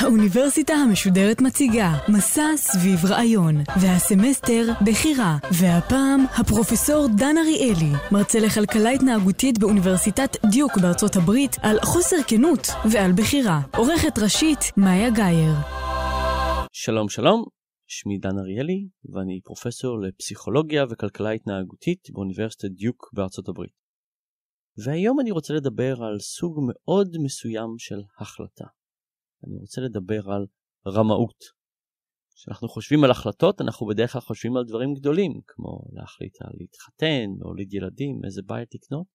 האוניברסיטה המשודרת מציגה מסע סביב רעיון, והסמסטר בחירה, והפעם הפרופסור דן אריאלי, מרצה לכלכלה התנהגותית באוניברסיטת דיוק בארצות הברית, על חוסר כנות ועל בחירה. עורכת ראשית, מאיה גאייר. שלום שלום, שמי דן אריאלי, ואני פרופסור לפסיכולוגיה וכלכלה התנהגותית באוניברסיטת דיוק בארצות הברית. והיום אני רוצה לדבר על סוג מאוד מסוים של החלטה. אני רוצה לדבר על רמאות. כשאנחנו חושבים על החלטות, אנחנו בדרך כלל חושבים על דברים גדולים, כמו להחליט על להתחתן, להוליד ילדים, איזה בית לקנות,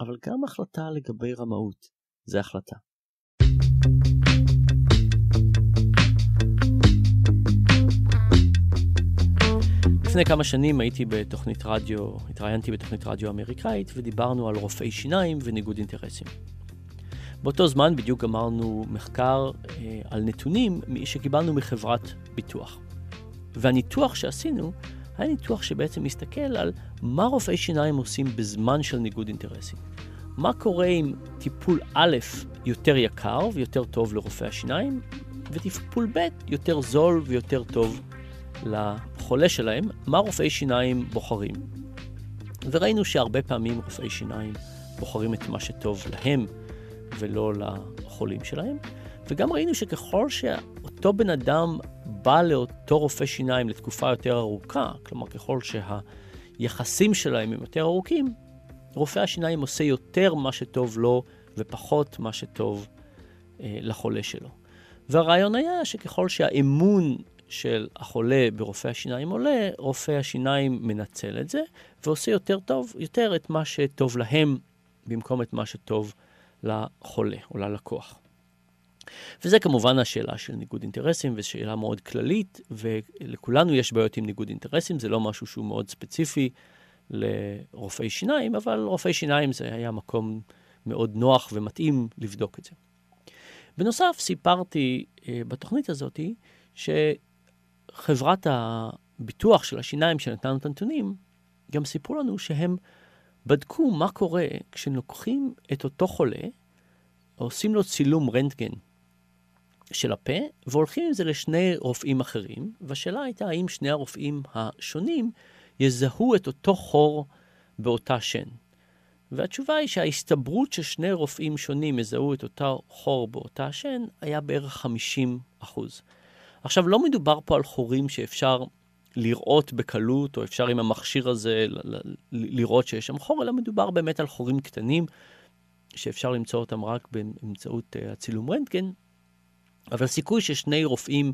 אבל גם החלטה לגבי רמאות, זה החלטה. לפני כמה שנים הייתי בתוכנית רדיו, התראיינתי בתוכנית רדיו אמריקאית ודיברנו על רופאי שיניים וניגוד אינטרסים. באותו זמן בדיוק גמרנו מחקר אה, על נתונים שקיבלנו מחברת ביטוח. והניתוח שעשינו היה ניתוח שבעצם מסתכל על מה רופאי שיניים עושים בזמן של ניגוד אינטרסים. מה קורה אם טיפול א' יותר יקר ויותר טוב לרופאי השיניים, וטיפול ב' יותר זול ויותר טוב לחולה שלהם, מה רופאי שיניים בוחרים. וראינו שהרבה פעמים רופאי שיניים בוחרים את מה שטוב להם ולא לחולים שלהם. וגם ראינו שככל שאותו בן אדם בא לאותו רופא שיניים לתקופה יותר ארוכה, כלומר ככל שהיחסים שלהם הם יותר ארוכים, רופא השיניים עושה יותר מה שטוב לו ופחות מה שטוב אה, לחולה שלו. והרעיון היה שככל שהאמון של החולה ברופא השיניים עולה, רופא השיניים מנצל את זה ועושה יותר טוב, יותר את מה שטוב להם במקום את מה שטוב לחולה או ללקוח. וזה כמובן השאלה של ניגוד אינטרסים, וזו שאלה מאוד כללית, ולכולנו יש בעיות עם ניגוד אינטרסים, זה לא משהו שהוא מאוד ספציפי לרופאי שיניים, אבל רופאי שיניים זה היה מקום מאוד נוח ומתאים לבדוק את זה. בנוסף, סיפרתי אה, בתוכנית הזאת שחברת הביטוח של השיניים שנתנו את הנתונים, גם סיפרו לנו שהם בדקו מה קורה כשלוקחים את אותו חולה, עושים לו צילום רנטגן של הפה, והולכים עם זה לשני רופאים אחרים, והשאלה הייתה האם שני הרופאים השונים יזהו את אותו חור באותה שן. והתשובה היא שההסתברות ששני רופאים שונים יזהו את אותו חור באותה שן היה בערך 50 אחוז. עכשיו, לא מדובר פה על חורים שאפשר לראות בקלות, או אפשר עם המכשיר הזה לראות שיש שם חור, אלא מדובר באמת על חורים קטנים, שאפשר למצוא אותם רק באמצעות אה, הצילום רנטגן, אבל הסיכוי ששני רופאים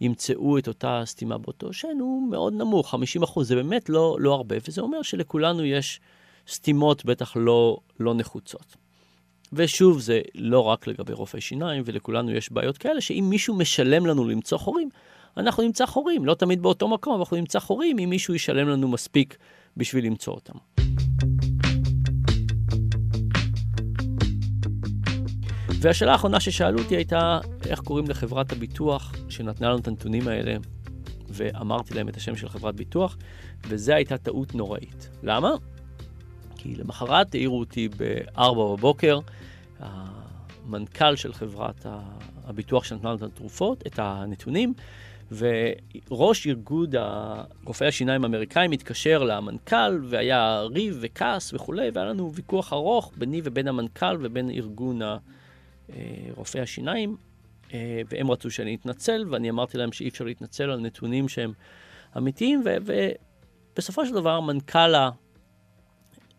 ימצאו את אותה סתימה באותו שן הוא מאוד נמוך, 50 אחוז, זה באמת לא, לא הרבה, וזה אומר שלכולנו יש סתימות בטח לא, לא נחוצות. ושוב, זה לא רק לגבי רופאי שיניים, ולכולנו יש בעיות כאלה, שאם מישהו משלם לנו למצוא חורים, אנחנו נמצא חורים, לא תמיד באותו מקום, אבל אנחנו נמצא חורים אם מישהו ישלם לנו מספיק בשביל למצוא אותם. והשאלה האחרונה ששאלו אותי הייתה, איך קוראים לחברת הביטוח שנתנה לנו את הנתונים האלה, ואמרתי להם את השם של חברת ביטוח, וזו הייתה טעות נוראית. למה? כי למחרת העירו אותי ב-4 בבוקר, המנכ"ל של חברת הביטוח שנתנה לנו את התרופות, את הנתונים, וראש איגוד רופאי השיניים האמריקאים התקשר למנכ"ל, והיה ריב וכעס וכולי, והיה לנו ויכוח ארוך ביני ובין המנכ"ל ובין ארגון רופאי השיניים, והם רצו שאני אתנצל, ואני אמרתי להם שאי אפשר להתנצל על נתונים שהם אמיתיים, ובסופו של דבר מנכ"ל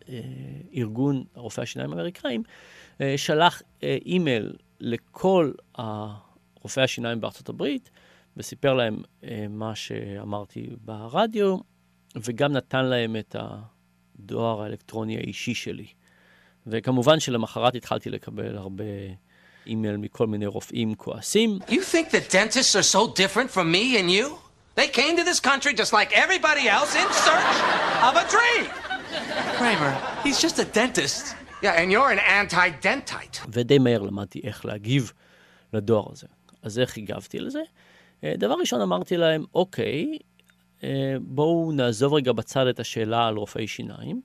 הארגון רופאי השיניים האמריקאים שלח אימייל לכל רופאי השיניים בארצות הברית, וסיפר להם אה, מה שאמרתי ברדיו, וגם נתן להם את הדואר האלקטרוני האישי שלי. וכמובן שלמחרת התחלתי לקבל הרבה אימייל מכל מיני רופאים כועסים. You think that dentists are so different from me and you? They came to this country just like everybody else in search of a dream. Kramer, he's just a dentist. Yeah, and you're an anti-dentite. ודי מהר למדתי איך להגיב לדואר הזה. אז איך הגבתי לזה? אה, דבר ראשון אמרתי להם, אוקיי, אה, בואו נעזוב רגע בצד את השאלה על רופאי שיניים.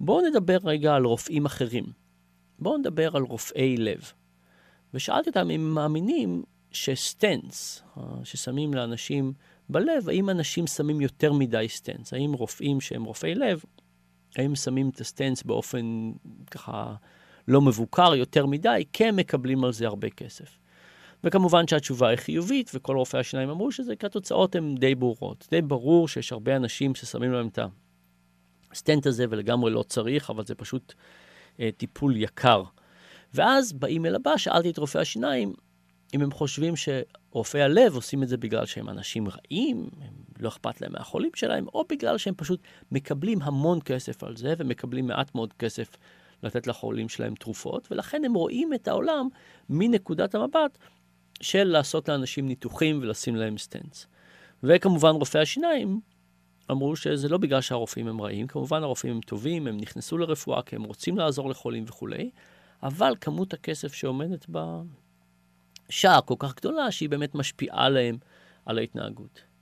בואו נדבר רגע על רופאים אחרים. בואו נדבר על רופאי לב. ושאלתי אותם אם הם מאמינים שסטנס, אה, ששמים לאנשים בלב, האם אנשים שמים יותר מדי סטנס? האם רופאים שהם רופאי לב, האם שמים את הסטנס באופן ככה לא מבוקר יותר מדי, כן מקבלים על זה הרבה כסף. וכמובן שהתשובה היא חיובית, וכל רופאי השיניים אמרו שזה, כי התוצאות הן די ברורות. די ברור שיש הרבה אנשים ששמים להם את הסטנט הזה, ולגמרי לא צריך, אבל זה פשוט אה, טיפול יקר. ואז באימייל הבא שאלתי את רופאי השיניים אם הם חושבים שרופאי הלב עושים את זה בגלל שהם אנשים רעים, הם לא אכפת להם מהחולים שלהם, או בגלל שהם פשוט מקבלים המון כסף על זה, ומקבלים מעט מאוד כסף לתת לחולים שלהם תרופות, ולכן הם רואים את העולם מנקודת המבט של לעשות לאנשים ניתוחים ולשים להם סטנס. וכמובן רופאי השיניים אמרו שזה לא בגלל שהרופאים הם רעים, כמובן הרופאים הם טובים, הם נכנסו לרפואה כי הם רוצים לעזור לחולים וכולי, אבל כמות הכסף שעומדת בשער כל כך גדולה, שהיא באמת משפיעה להם על ההתנהגות.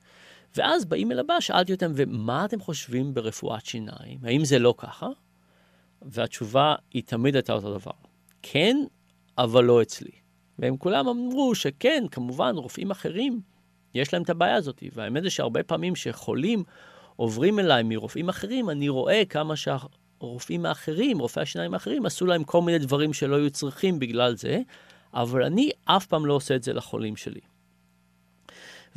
ואז באימייל הבא שאלתי אותם, ומה אתם חושבים ברפואת שיניים? האם זה לא ככה? והתשובה היא תמיד הייתה אותו דבר. כן, אבל לא אצלי. והם כולם אמרו שכן, כמובן, רופאים אחרים, יש להם את הבעיה הזאת. והאמת זה שהרבה פעמים שחולים עוברים אליי מרופאים אחרים, אני רואה כמה שהרופאים האחרים, רופאי השיניים האחרים, עשו להם כל מיני דברים שלא היו צריכים בגלל זה, אבל אני אף פעם לא עושה את זה לחולים שלי.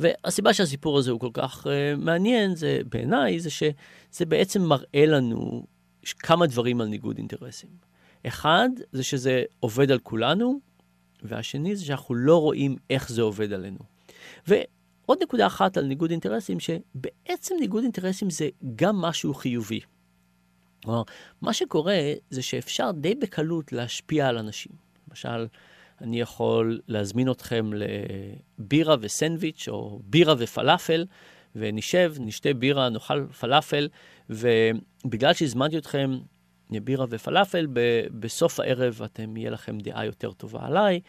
והסיבה שהסיפור הזה הוא כל כך uh, מעניין, זה בעיניי, זה שזה בעצם מראה לנו כמה דברים על ניגוד אינטרסים. אחד, זה שזה עובד על כולנו, והשני זה שאנחנו לא רואים איך זה עובד עלינו. ועוד נקודה אחת על ניגוד אינטרסים, שבעצם ניגוד אינטרסים זה גם משהו חיובי. כלומר, מה שקורה זה שאפשר די בקלות להשפיע על אנשים. למשל, אני יכול להזמין אתכם לבירה וסנדוויץ', או בירה ופלאפל, ונשב, נשתה בירה, נאכל פלאפל, ובגלל שהזמנתי אתכם בירה ופלאפל, בסוף הערב אתם, יהיה לכם דעה יותר טובה עליי,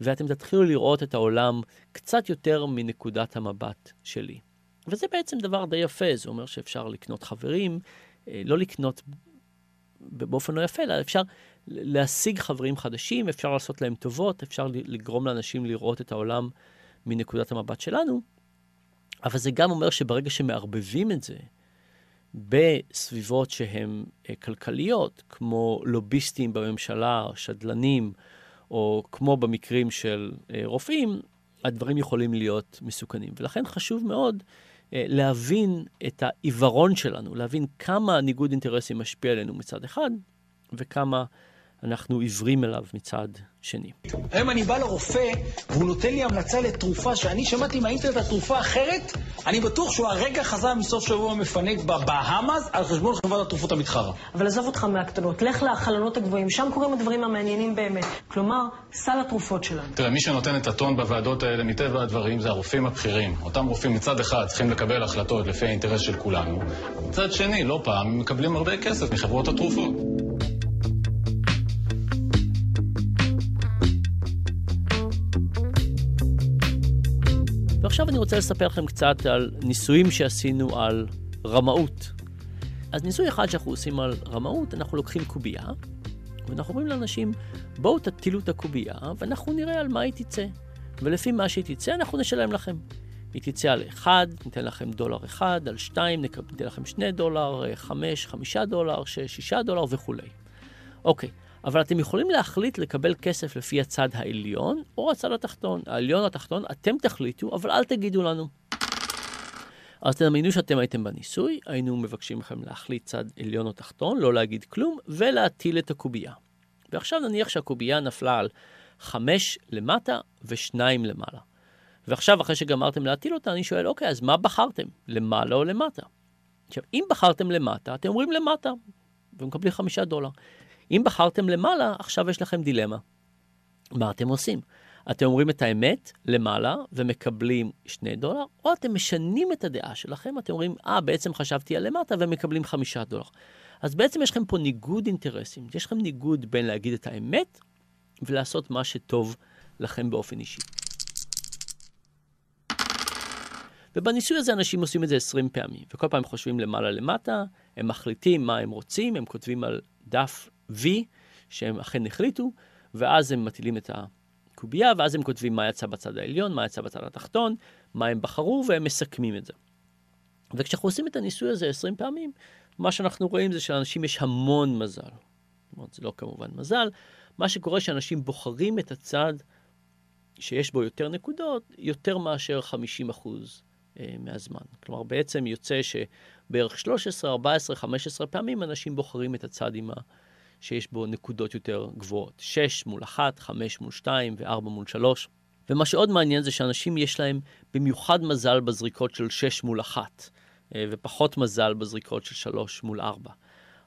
ואתם תתחילו לראות את העולם קצת יותר מנקודת המבט שלי. וזה בעצם דבר די יפה, זה אומר שאפשר לקנות חברים, אה, לא לקנות באופן לא יפה, אלא אפשר להשיג חברים חדשים, אפשר לעשות להם טובות, אפשר לגרום לאנשים לראות את העולם מנקודת המבט שלנו, אבל זה גם אומר שברגע שמערבבים את זה בסביבות שהן אה, כלכליות, כמו לוביסטים בממשלה, שדלנים, או כמו במקרים של אה, רופאים, הדברים יכולים להיות מסוכנים. ולכן חשוב מאוד אה, להבין את העיוורון שלנו, להבין כמה ניגוד אינטרסים משפיע עלינו מצד אחד, וכמה אנחנו עיוורים אליו מצד שני. היום אני בא לרופא, והוא נותן לי המלצה לתרופה שאני שמעתי מהאינטרנט על תרופה אחרת, אני בטוח שהוא הרגע חזר מסוף שבוע מפנק בבהאמאז על חשבון חברת התרופות המתחרה. אבל עזוב אותך מהקטנות, לך לחלונות הגבוהים, שם קורים הדברים המעניינים באמת. כלומר, סל התרופות שלנו. תראה, מי שנותן את הטון בוועדות האלה, מטבע הדברים, זה הרופאים הבכירים. אותם רופאים מצד אחד צריכים לקבל החלטות לפי האינטרס של כולנו, מצד שני, לא פעם, מקבלים הרבה כסף מחברות התרופות. ועכשיו אני רוצה לספר לכם קצת על ניסויים שעשינו על רמאות. אז ניסוי אחד שאנחנו עושים על רמאות, אנחנו לוקחים קובייה, ואנחנו אומרים לאנשים, בואו תטילו את הקובייה, ואנחנו נראה על מה היא תצא. ולפי מה שהיא תצא, אנחנו נשלם לכם. היא תצא על 1, ניתן לכם דולר 1, על 2, ניתן לכם 2 דולר, 5, 5 דולר, 6, 6 דולר וכולי. אוקיי, אבל אתם יכולים להחליט לקבל כסף לפי הצד העליון או הצד התחתון. העליון או התחתון, אתם תחליטו, אבל אל תגידו לנו. אז תדמיינו שאתם הייתם בניסוי, היינו מבקשים מכם להחליט צד עליון או תחתון, לא להגיד כלום, ולהטיל את הקובייה. ועכשיו נניח שהקובייה נפלה על חמש למטה ושניים למעלה. ועכשיו, אחרי שגמרתם להטיל אותה, אני שואל, אוקיי, אז מה בחרתם? למעלה או למטה? עכשיו, אם בחרתם למטה, אתם אומרים למטה, ומקבלים חמישה דולר. אם בחרתם למעלה, עכשיו יש לכם דילמה. מה אתם עושים? אתם אומרים את האמת למעלה ומקבלים שני דולר, או אתם משנים את הדעה שלכם, אתם אומרים, אה, בעצם חשבתי על למטה ומקבלים חמישה דולר. אז בעצם יש לכם פה ניגוד אינטרסים. יש לכם ניגוד בין להגיד את האמת ולעשות מה שטוב לכם באופן אישי. ובניסוי הזה אנשים עושים את זה 20 פעמים, וכל פעם חושבים למעלה למטה, הם מחליטים מה הם רוצים, הם כותבים על דף V שהם אכן החליטו, ואז הם מטילים את הקובייה, ואז הם כותבים מה יצא בצד העליון, מה יצא בצד התחתון, מה הם בחרו, והם מסכמים את זה. וכשאנחנו עושים את הניסוי הזה 20 פעמים, מה שאנחנו רואים זה שלאנשים יש המון מזל. זאת אומרת, זה לא כמובן מזל. מה שקורה שאנשים בוחרים את הצד שיש בו יותר נקודות, יותר מאשר 50 אחוז אה, מהזמן. כלומר, בעצם יוצא שבערך 13, 14, 15 פעמים אנשים בוחרים את הצד עם ה... שיש בו נקודות יותר גבוהות. 6 מול 1, 5 מול 2 ו-4 מול 3. ומה שעוד מעניין זה שאנשים יש להם במיוחד מזל בזריקות של 6 מול 1, אה, ופחות מזל בזריקות של 3 מול 4.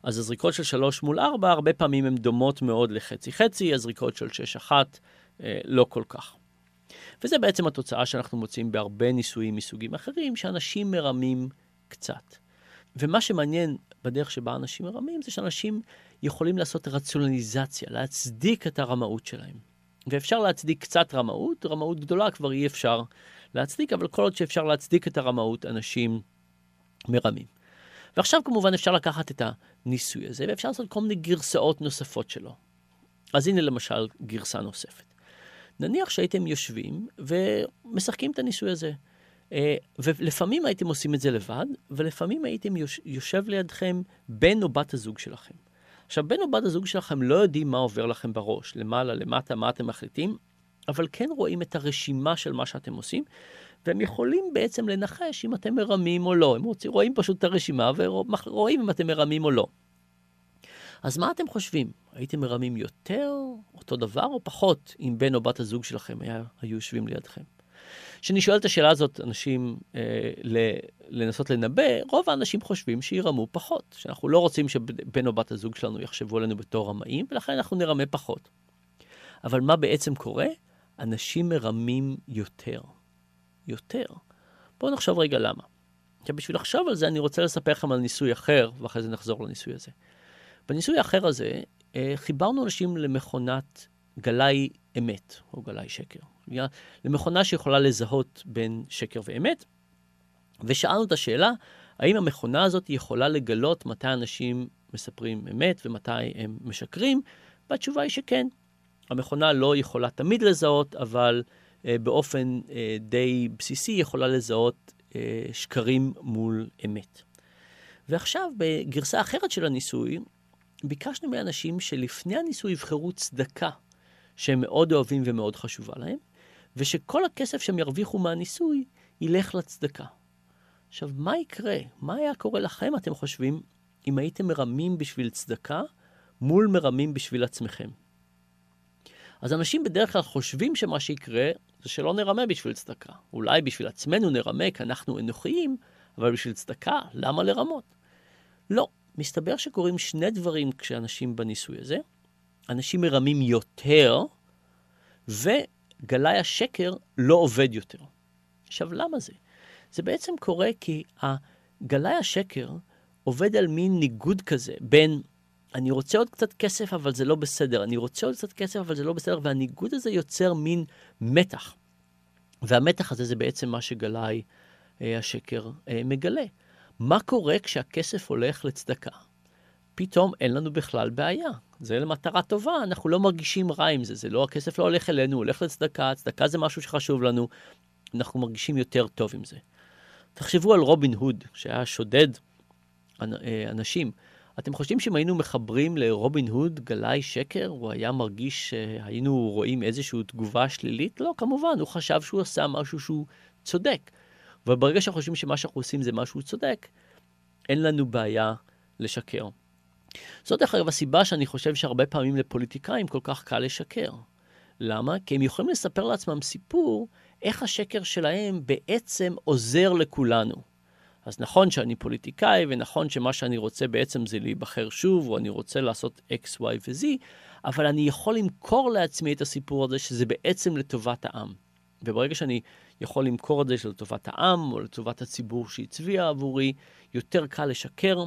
אז הזריקות של 3 מול 4 הרבה פעמים הן דומות מאוד לחצי-חצי, הזריקות של 6-1 אה, לא כל כך. וזה בעצם התוצאה שאנחנו מוצאים בהרבה ניסויים מסוגים אחרים, שאנשים מרמים קצת. ומה שמעניין בדרך שבה אנשים מרמים, זה שאנשים יכולים לעשות רציונליזציה, להצדיק את הרמאות שלהם. ואפשר להצדיק קצת רמאות, רמאות גדולה כבר אי אפשר להצדיק, אבל כל עוד שאפשר להצדיק את הרמאות, אנשים מרמים. ועכשיו כמובן אפשר לקחת את הניסוי הזה, ואפשר לעשות כל מיני גרסאות נוספות שלו. אז הנה למשל גרסה נוספת. נניח שהייתם יושבים ומשחקים את הניסוי הזה. אה, ולפעמים הייתם עושים את זה לבד, ולפעמים הייתם יושב לידכם בן או בת הזוג שלכם. עכשיו, בן או בת הזוג שלכם לא יודעים מה עובר לכם בראש, למעלה, למטה, מה אתם מחליטים, אבל כן רואים את הרשימה של מה שאתם עושים, והם יכולים בעצם לנחש אם אתם מרמים או לא. הם רוצים, רואים פשוט את הרשימה ורואים אם אתם מרמים או לא. אז מה אתם חושבים? הייתם מרמים יותר, אותו דבר, או פחות, אם בן או בת הזוג שלכם היה, היו יושבים לידכם? כשאני שואל את השאלה הזאת, אנשים, אה, לנסות לנבא, רוב האנשים חושבים שירמו פחות, שאנחנו לא רוצים שבן או בת הזוג שלנו יחשבו עלינו בתור רמאים, ולכן אנחנו נרמה פחות. אבל מה בעצם קורה? אנשים מרמים יותר. יותר. בואו נחשוב רגע למה. עכשיו, בשביל לחשוב על זה, אני רוצה לספר לכם על ניסוי אחר, ואחרי זה נחזור לניסוי הזה. בניסוי האחר הזה, אה, חיברנו אנשים למכונת גלאי אמת, או גלאי שקר. למכונה שיכולה לזהות בין שקר ואמת, ושאלנו את השאלה, האם המכונה הזאת יכולה לגלות מתי אנשים מספרים אמת ומתי הם משקרים? והתשובה היא שכן. המכונה לא יכולה תמיד לזהות, אבל אה, באופן אה, די בסיסי יכולה לזהות אה, שקרים מול אמת. ועכשיו, בגרסה אחרת של הניסוי, ביקשנו מאנשים שלפני הניסוי יבחרו צדקה שהם מאוד אוהבים ומאוד חשובה להם, ושכל הכסף שהם ירוויחו מהניסוי ילך לצדקה. עכשיו, מה יקרה? מה היה קורה לכם, אתם חושבים, אם הייתם מרמים בשביל צדקה מול מרמים בשביל עצמכם? אז אנשים בדרך כלל חושבים שמה שיקרה זה שלא נרמה בשביל צדקה. אולי בשביל עצמנו נרמה כי אנחנו אנוכיים, אבל בשביל צדקה, למה לרמות? לא. מסתבר שקורים שני דברים כשאנשים בניסוי הזה. אנשים מרמים יותר, וגלאי השקר לא עובד יותר. עכשיו, למה זה? זה בעצם קורה כי גלאי השקר עובד על מין ניגוד כזה בין אני רוצה עוד קצת כסף, אבל זה לא בסדר, אני רוצה עוד קצת כסף, אבל זה לא בסדר, והניגוד הזה יוצר מין מתח. והמתח הזה זה בעצם מה שגלאי אה, השקר אה, מגלה. מה קורה כשהכסף הולך לצדקה? פתאום אין לנו בכלל בעיה. זה למטרה טובה, אנחנו לא מרגישים רע עם זה, זה לא, הכסף לא הולך אלינו, הוא הולך לצדקה, צדקה זה משהו שחשוב לנו, אנחנו מרגישים יותר טוב עם זה. תחשבו על רובין הוד, שהיה שודד אה, אנשים. אתם חושבים שאם היינו מחברים לרובין הוד גלאי שקר, הוא היה מרגיש שהיינו רואים איזושהי תגובה שלילית? לא, כמובן, הוא חשב שהוא עשה משהו שהוא צודק. וברגע שאנחנו חושבים שמה שאנחנו עושים זה משהו צודק, אין לנו בעיה לשקר. זאת דרך אגב הסיבה שאני חושב שהרבה פעמים לפוליטיקאים כל כך קל לשקר. למה? כי הם יכולים לספר לעצמם סיפור איך השקר שלהם בעצם עוזר לכולנו. אז נכון שאני פוליטיקאי, ונכון שמה שאני רוצה בעצם זה להיבחר שוב, או אני רוצה לעשות X, Y ו-Z, אבל אני יכול למכור לעצמי את הסיפור הזה שזה בעצם לטובת העם. וברגע שאני יכול למכור את זה לטובת העם, או לטובת הציבור שהצביע עבורי, יותר קל לשקר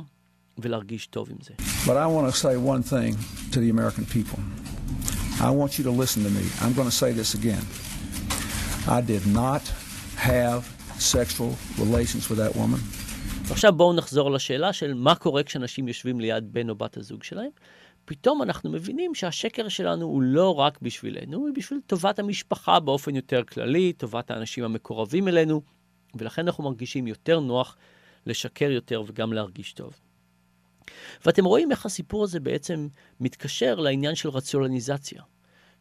ולהרגיש טוב עם זה. But I want to say one thing to the American people. I want you to listen to me. I'm going to say this again. I did not have sexual relations with that woman. עכשיו בואו נחזור לשאלה של מה קורה כשאנשים יושבים ליד בן או בת הזוג שלהם. פתאום אנחנו מבינים שהשקר שלנו הוא לא רק בשבילנו, הוא בשביל טובת המשפחה באופן יותר כללי, טובת האנשים המקורבים אלינו, ולכן אנחנו מרגישים יותר נוח לשקר יותר וגם להרגיש טוב. ואתם רואים איך הסיפור הזה בעצם מתקשר לעניין של רציונליזציה.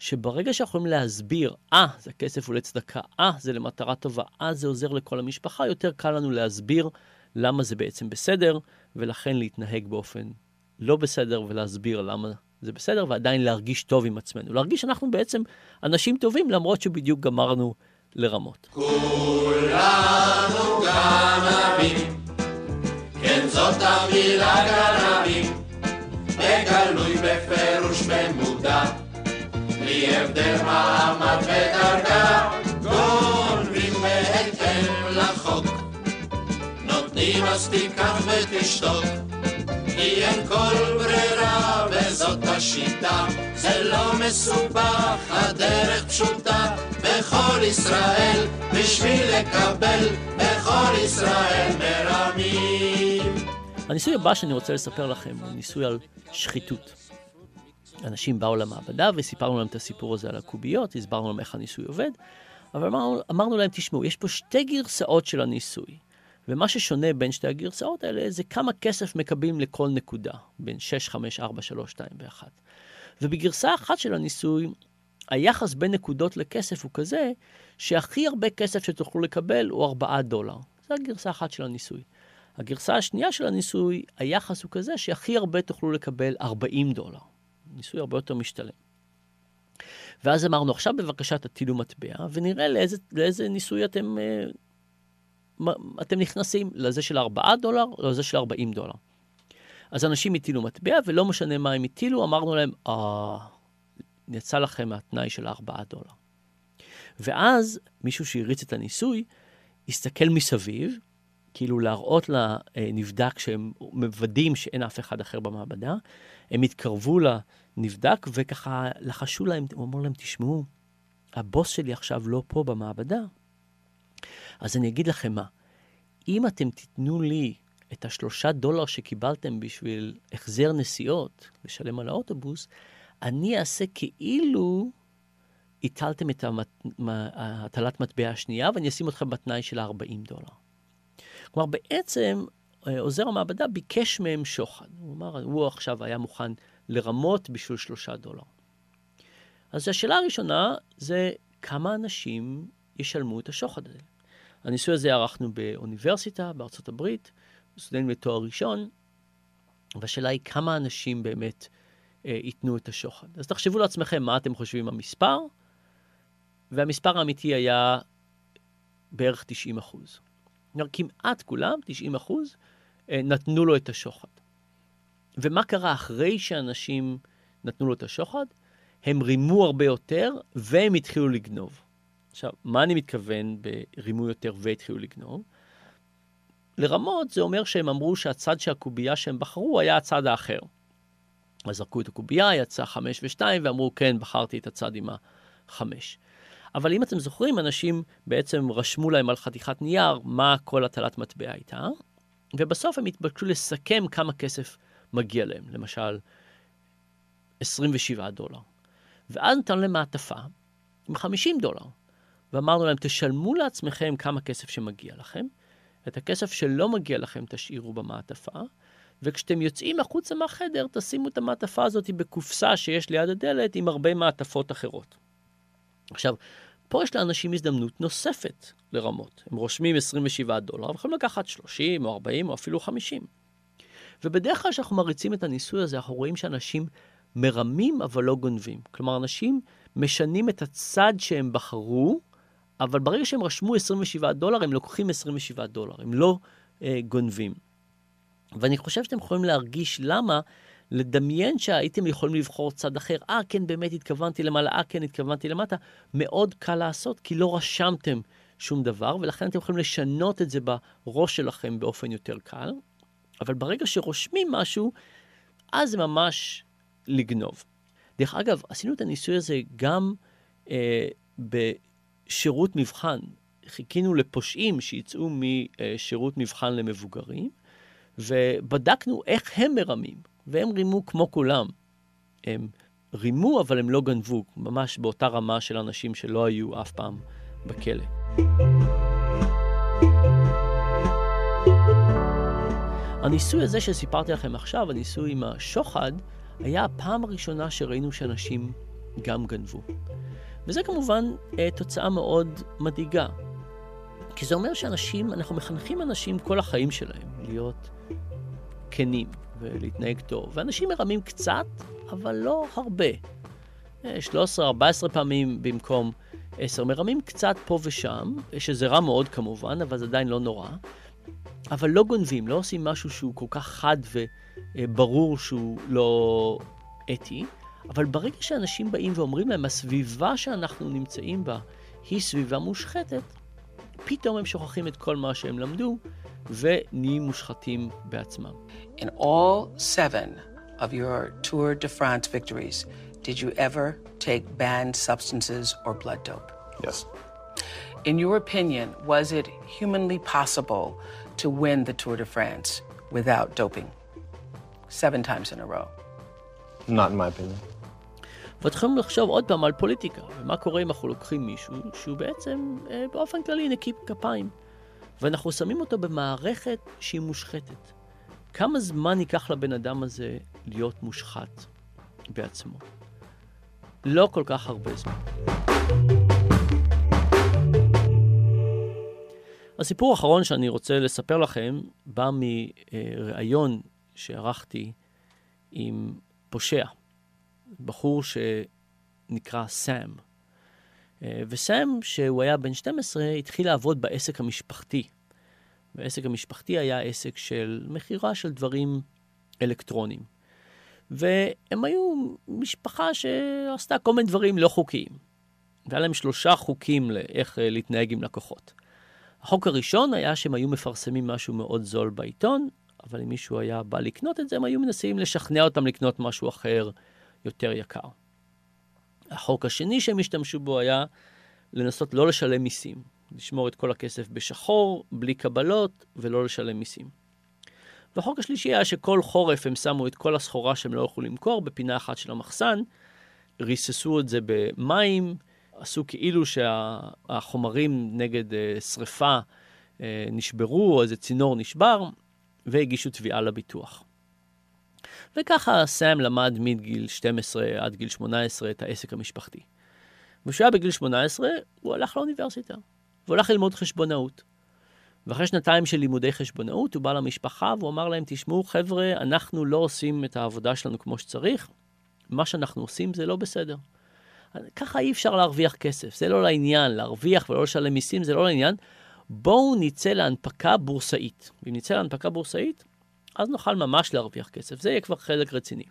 שברגע שאנחנו יכולים להסביר, אה, ah, זה כסף הוא לצדקה, אה, ah, זה למטרה טובה, אה, ah, זה עוזר לכל המשפחה, יותר קל לנו להסביר למה זה בעצם בסדר, ולכן להתנהג באופן לא בסדר ולהסביר למה זה בסדר, ועדיין להרגיש טוב עם עצמנו. להרגיש שאנחנו בעצם אנשים טובים, למרות שבדיוק גמרנו לרמות. כולנו גנבים, כן זאת המילה גנבים, במודע, בלי הבדל מעמד ודרגה, גונבים בהתאם לחוק, נותנים אז תיקח ותשתוק. כי אין כל ברירה וזאת השיטה, זה לא מסובך, הדרך פשוטה, בכל ישראל, בשביל לקבל, בכל ישראל מרמים. הניסוי הבא שאני רוצה לספר לכם הוא ניסוי על שחיתות. אנשים באו למעבדה וסיפרנו להם את הסיפור הזה על הקוביות, הסברנו להם איך הניסוי עובד, אבל אמרנו, אמרנו להם, תשמעו, יש פה שתי גרסאות של הניסוי. ומה ששונה בין שתי הגרסאות האלה זה כמה כסף מקבלים לכל נקודה, בין 6, 5, 4, 3, 2 ו-1. ובגרסה אחת של הניסוי, היחס בין נקודות לכסף הוא כזה, שהכי הרבה כסף שתוכלו לקבל הוא 4 דולר. זו הגרסה אחת של הניסוי. הגרסה השנייה של הניסוי, היחס הוא כזה שהכי הרבה תוכלו לקבל 40 דולר. ניסוי הרבה יותר משתלם. ואז אמרנו, עכשיו בבקשה תטילו מטבע, ונראה לאיזה, לאיזה ניסוי אתם אה, אתם נכנסים לזה של 4 דולר, לזה של 40 דולר. אז אנשים הטילו מטבע, ולא משנה מה הם הטילו, אמרנו להם, אה, יצא לכם מהתנאי של 4 דולר. ואז מישהו שהריץ את הניסוי, הסתכל מסביב, כאילו להראות לנבדק שהם מוודאים שאין אף אחד אחר במעבדה, הם התקרבו לנבדק וככה לחשו להם, הוא אמר להם, תשמעו, הבוס שלי עכשיו לא פה במעבדה, אז אני אגיד לכם מה, אם אתם תיתנו לי את השלושה דולר שקיבלתם בשביל החזר נסיעות, לשלם על האוטובוס, אני אעשה כאילו הטלתם את הטלת מטבע השנייה, ואני אשים אתכם בתנאי של ה-40 דולר. כלומר, בעצם עוזר המעבדה ביקש מהם שוחד. הוא אמר, הוא עכשיו היה מוכן לרמות בשביל שלושה דולר. אז השאלה הראשונה זה כמה אנשים ישלמו את השוחד הזה. הניסוי הזה ערכנו באוניברסיטה בארצות הברית, סטודנטים לתואר ראשון, והשאלה היא כמה אנשים באמת אה, ייתנו את השוחד. אז תחשבו לעצמכם מה אתם חושבים המספר, והמספר האמיתי היה בערך 90 אחוז. כלומר, כמעט כולם, 90 אחוז, אה, נתנו לו את השוחד. ומה קרה אחרי שאנשים נתנו לו את השוחד? הם רימו הרבה יותר, והם התחילו לגנוב. עכשיו, מה אני מתכוון ברימו יותר והתחילו לגנוב? לרמות זה אומר שהם אמרו שהצד של הקובייה שהם בחרו היה הצד האחר. אז זרקו את הקובייה, יצא חמש ושתיים, ואמרו, כן, בחרתי את הצד עם החמש. אבל אם אתם זוכרים, אנשים בעצם רשמו להם על חתיכת נייר מה כל הטלת מטבע הייתה, ובסוף הם התבקשו לסכם כמה כסף מגיע להם, למשל, 27 דולר. ואז נתנו להם מעטפה עם 50 דולר. ואמרנו להם, תשלמו לעצמכם כמה כסף שמגיע לכם, את הכסף שלא מגיע לכם תשאירו במעטפה, וכשאתם יוצאים החוצה מהחדר, תשימו את המעטפה הזאת בקופסה שיש ליד הדלת עם הרבה מעטפות אחרות. עכשיו, פה יש לאנשים הזדמנות נוספת לרמות. הם רושמים 27 דולר, ויכולים לקחת 30 או 40 או אפילו 50. ובדרך כלל כשאנחנו מריצים את הניסוי הזה, אנחנו רואים שאנשים מרמים אבל לא גונבים. כלומר, אנשים משנים את הצד שהם בחרו אבל ברגע שהם רשמו 27 דולר, הם לוקחים 27 דולר, הם לא אה, גונבים. ואני חושב שאתם יכולים להרגיש למה, לדמיין שהייתם יכולים לבחור צד אחר. אה, כן, באמת התכוונתי למעלה, אה, כן, התכוונתי למטה. מאוד קל לעשות, כי לא רשמתם שום דבר, ולכן אתם יכולים לשנות את זה בראש שלכם באופן יותר קל. אבל ברגע שרושמים משהו, אז זה ממש לגנוב. דרך אגב, עשינו את הניסוי הזה גם אה, ב... שירות מבחן. חיכינו לפושעים שיצאו משירות מבחן למבוגרים, ובדקנו איך הם מרמים, והם רימו כמו כולם. הם רימו, אבל הם לא גנבו, ממש באותה רמה של אנשים שלא היו אף פעם בכלא. הניסוי הזה שסיפרתי לכם עכשיו, הניסוי עם השוחד, היה הפעם הראשונה שראינו שאנשים גם גנבו. וזה כמובן אה, תוצאה מאוד מדאיגה. כי זה אומר שאנשים, אנחנו מחנכים אנשים כל החיים שלהם להיות כנים ולהתנהג טוב. ואנשים מרמים קצת, אבל לא הרבה. 13-14 אה, פעמים במקום 10. מרמים קצת פה ושם, שזה רע מאוד כמובן, אבל זה עדיין לא נורא. אבל לא גונבים, לא עושים משהו שהוא כל כך חד וברור שהוא לא אתי. אבל ברגע שאנשים באים ואומרים להם, הסביבה שאנחנו נמצאים בה היא סביבה מושחתת, פתאום הם שוכחים את כל מה שהם למדו ונהיים מושחתים בעצמם. In all seven of your Tour de France victories, did you ever take banned substances or blood dope? Yes. In your opinion, was it humanly possible to win the Tour de France without doping? Seven times in a row. Not in my opinion. והתחלנו לחשוב עוד פעם על פוליטיקה, ומה קורה אם אנחנו לוקחים מישהו שהוא בעצם אה, באופן כללי נקי כפיים, ואנחנו שמים אותו במערכת שהיא מושחתת. כמה זמן ייקח לבן אדם הזה להיות מושחת בעצמו? לא כל כך הרבה זמן. הסיפור האחרון שאני רוצה לספר לכם בא מראיון שערכתי עם פושע. בחור שנקרא סאם. אה, וסאם, שהוא היה בן 12, התחיל לעבוד בעסק המשפחתי. והעסק המשפחתי היה עסק של מכירה של דברים אלקטרוניים. והם היו משפחה שעשתה כל מיני דברים לא חוקיים. והיה להם שלושה חוקים לאיך אה, להתנהג עם לקוחות. החוק הראשון היה שהם היו מפרסמים משהו מאוד זול בעיתון, אבל אם מישהו היה בא לקנות את זה, הם היו מנסים לשכנע אותם לקנות משהו אחר יותר יקר. החוק השני שהם השתמשו בו היה לנסות לא לשלם מיסים, לשמור את כל הכסף בשחור, בלי קבלות, ולא לשלם מיסים. והחוק השלישי היה שכל חורף הם שמו את כל הסחורה שהם לא יכלו למכור בפינה אחת של המחסן, ריססו את זה במים, עשו כאילו שהחומרים נגד אה, שריפה אה, נשברו, או איזה צינור נשבר, והגישו תביעה לביטוח. וככה סאם למד מגיל 12 עד גיל 18 את העסק המשפחתי. וכשהוא היה בגיל 18, הוא הלך לאוניברסיטה, והוא הלך ללמוד חשבונאות. ואחרי שנתיים של לימודי חשבונאות, הוא בא למשפחה והוא אמר להם, תשמעו, חבר'ה, אנחנו לא עושים את העבודה שלנו כמו שצריך, מה שאנחנו עושים זה לא בסדר. ככה אי אפשר להרוויח כסף, זה לא לעניין, להרוויח ולא לשלם מיסים זה לא לעניין. בואו נצא להנפקה בורסאית. אם נצא להנפקה בורסאית, אז נוכל ממש להרוויח כסף. זה יהיה כבר חלק רציני.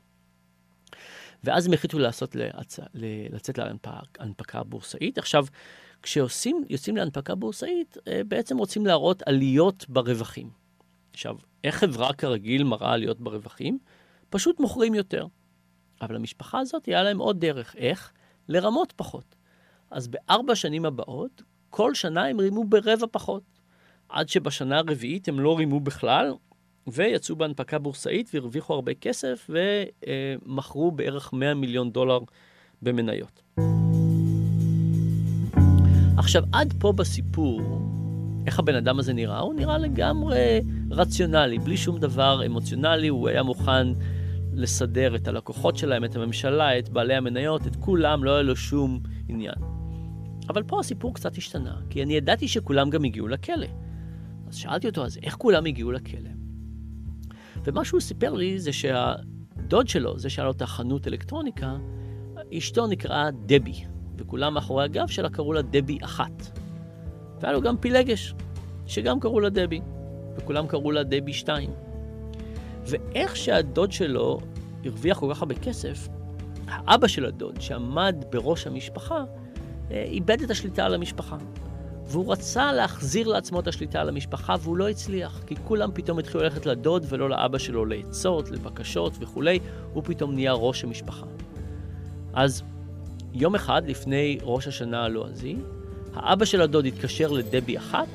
ואז הם החליטו לעשות, להצ... לצאת להנפקה בורסאית. עכשיו, כשיוצאים להנפקה בורסאית, אה, בעצם רוצים להראות עליות ברווחים. עכשיו, איך חברה כרגיל מראה עליות ברווחים? פשוט מוכרים יותר. אבל המשפחה הזאת, היה להם עוד דרך. איך? לרמות פחות. אז בארבע שנים הבאות, כל שנה הם רימו ברבע פחות. עד שבשנה הרביעית הם לא רימו בכלל, ויצאו בהנפקה בורסאית והרוויחו הרבה כסף ומכרו בערך 100 מיליון דולר במניות. עכשיו, עד פה בסיפור, איך הבן אדם הזה נראה? הוא נראה לגמרי רציונלי, בלי שום דבר אמוציונלי, הוא היה מוכן לסדר את הלקוחות שלהם, את הממשלה, את בעלי המניות, את כולם, לא היה לו שום עניין. אבל פה הסיפור קצת השתנה, כי אני ידעתי שכולם גם הגיעו לכלא. אז שאלתי אותו, אז איך כולם הגיעו לכלא? ומה שהוא סיפר לי זה שהדוד שלו, זה שהיה לו את החנות אלקטרוניקה, אשתו נקראה דבי, וכולם מאחורי הגב שלה קראו לה דבי אחת. והיה לו גם פילגש, שגם קראו לה דבי, וכולם קראו לה דבי שתיים. ואיך שהדוד שלו הרוויח כל כך הרבה כסף, האבא של הדוד, שעמד בראש המשפחה, אה, איבד את השליטה על המשפחה. והוא רצה להחזיר לעצמו את השליטה על המשפחה, והוא לא הצליח, כי כולם פתאום התחילו ללכת לדוד ולא לאבא שלו לעצות, לבקשות וכולי, הוא פתאום נהיה ראש המשפחה. אז יום אחד לפני ראש השנה הלועזי, האבא של הדוד התקשר לדבי אחת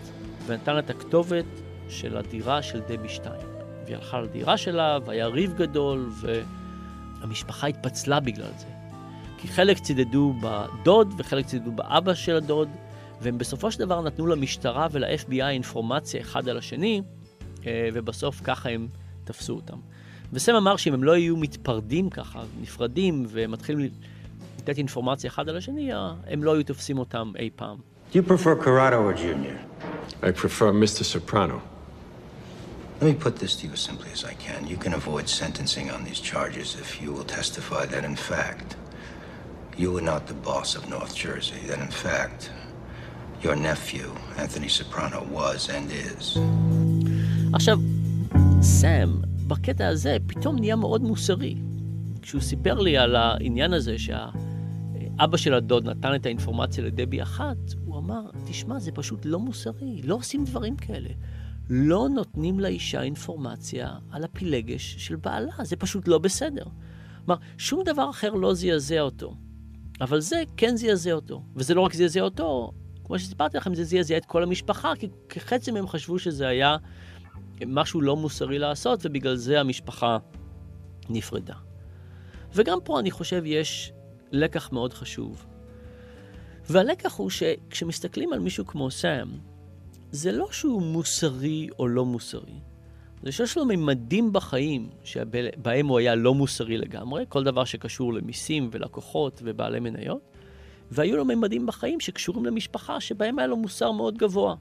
ונתן את הכתובת של הדירה של דבי שתיים. והיא הלכה לדירה שלה, והיה ריב גדול, והמשפחה התפצלה בגלל זה. כי חלק צידדו בדוד וחלק צידדו באבא של הדוד, והם בסופו של דבר נתנו למשטרה ול-FBI אינפורמציה אחד על השני, אה, ובסוף ככה הם תפסו אותם. וסם אמר שאם הם לא יהיו מתפרדים ככה, נפרדים, ומתחילים לתת אינפורמציה אחד על השני, אה, הם לא היו תופסים אותם אי פעם. Do you prefer Corrado or Junior? I prefer Mr. Soprano. Let me put this to you as simply as I can. You can avoid sentencing on these charges if you will testify that, in fact, you were not the boss of North Jersey, that, in fact, your nephew, Anthony Soprano, was and is. עכשיו, סם, בקטע הזה, פתאום נהיה מאוד מוסרי. כשהוא סיפר לי על העניין הזה שהאבא של הדוד נתן את האינפורמציה לדבי אחת, הוא אמר, תשמע, זה פשוט לא מוסרי, לא עושים דברים כאלה. לא נותנים לאישה אינפורמציה על הפילגש של בעלה, זה פשוט לא בסדר. כלומר, שום דבר אחר לא זעזע אותו, אבל זה כן זעזע אותו. וזה לא רק זעזע אותו, כמו שסיפרתי לכם, זה זעזע את כל המשפחה, כי כחצי מהם חשבו שזה היה משהו לא מוסרי לעשות, ובגלל זה המשפחה נפרדה. וגם פה אני חושב יש לקח מאוד חשוב. והלקח הוא שכשמסתכלים על מישהו כמו סאם, זה לא שהוא מוסרי או לא מוסרי. זה שיש לו ממדים בחיים שבהם הוא היה לא מוסרי לגמרי, כל דבר שקשור למיסים ולקוחות ובעלי מניות, והיו לו ממדים בחיים שקשורים למשפחה שבהם היה לו מוסר מאוד גבוה.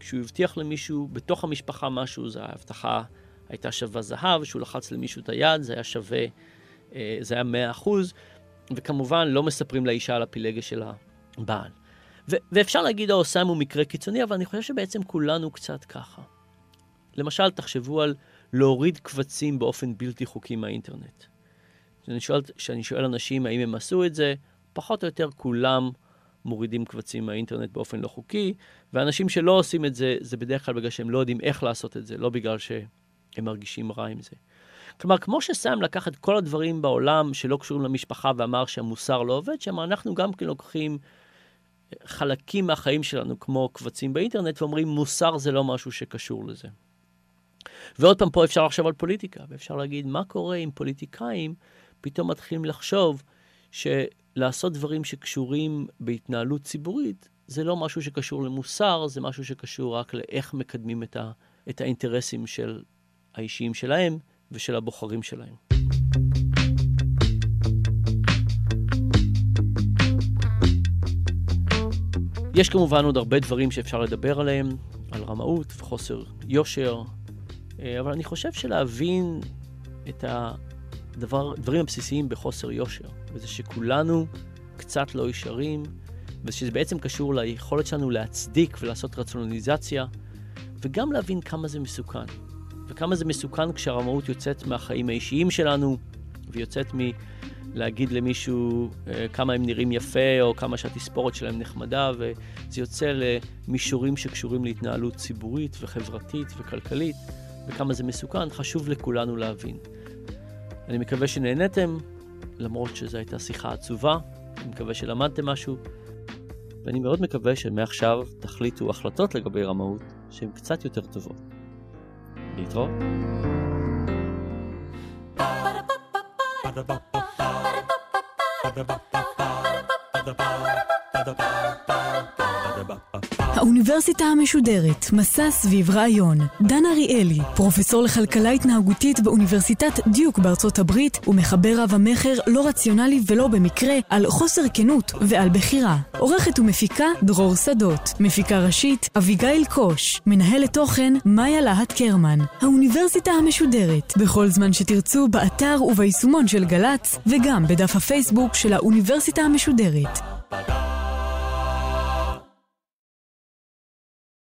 כשהוא הבטיח למישהו בתוך המשפחה משהו, זו ההבטחה הייתה שווה זהב, כשהוא לחץ למישהו את היד, זה היה שווה, אה, זה היה מאה אחוז, וכמובן לא מספרים לאישה על הפילגש של הבעל. ו- ואפשר להגיד האוסם הוא מקרה קיצוני, אבל אני חושב שבעצם כולנו קצת ככה. למשל, תחשבו על להוריד קבצים באופן בלתי חוקי מהאינטרנט. כשאני שואל, שואל אנשים האם הם עשו את זה, פחות או יותר כולם מורידים קבצים מהאינטרנט באופן לא חוקי, ואנשים שלא עושים את זה, זה בדרך כלל בגלל שהם לא יודעים איך לעשות את זה, לא בגלל שהם מרגישים רע עם זה. כלומר, כמו שסם לקח את כל הדברים בעולם שלא קשורים למשפחה ואמר שהמוסר לא עובד שם, אנחנו גם כן לוקחים חלקים מהחיים שלנו, כמו קבצים באינטרנט, ואומרים, מוסר זה לא משהו שקשור לזה. ועוד פעם, פה אפשר לחשוב על פוליטיקה, ואפשר להגיד, מה קורה אם פוליטיקאים פתאום מתחילים לחשוב שלעשות דברים שקשורים בהתנהלות ציבורית, זה לא משהו שקשור למוסר, זה משהו שקשור רק לאיך מקדמים את, ה, את האינטרסים של האישיים שלהם ושל הבוחרים שלהם. יש כמובן עוד הרבה דברים שאפשר לדבר עליהם, על רמאות וחוסר יושר, אה, אבל אני חושב שלהבין את הדברים הבסיסיים בחוסר יושר, וזה שכולנו קצת לא ישרים, ושזה בעצם קשור ליכולת שלנו להצדיק ולעשות רציונליזציה, וגם להבין כמה זה מסוכן. וכמה זה מסוכן כשהרמאות יוצאת מהחיים האישיים שלנו, ויוצאת מלהגיד למישהו אה, כמה הם נראים יפה, או כמה שהתספורת שלהם נחמדה, וזה יוצא למישורים שקשורים להתנהלות ציבורית וחברתית וכלכלית, וכמה זה מסוכן, חשוב לכולנו להבין. אני מקווה שנהניתם, למרות שזו הייתה שיחה עצובה, אני מקווה שלמדתם משהו, ואני מאוד מקווה שמעכשיו תחליטו החלטות לגבי רמאות שהן קצת יותר טובות. להתראות. האוניברסיטה המשודרת, מסע סביב רעיון. דן אריאלי, פרופסור לכלכלה התנהגותית באוניברסיטת דיוק בארצות הברית, ומחבר רב המכר לא רציונלי ולא במקרה על חוסר כנות ועל בחירה. עורכת ומפיקה דרור שדות. מפיקה ראשית אביגיל קוש. מנהלת תוכן מאיה להט קרמן. האוניברסיטה המשודרת, בכל זמן שתרצו, באתר וביישומון של גל"צ, וגם בדף הפייסבוק של האוניברסיטה המשודרת.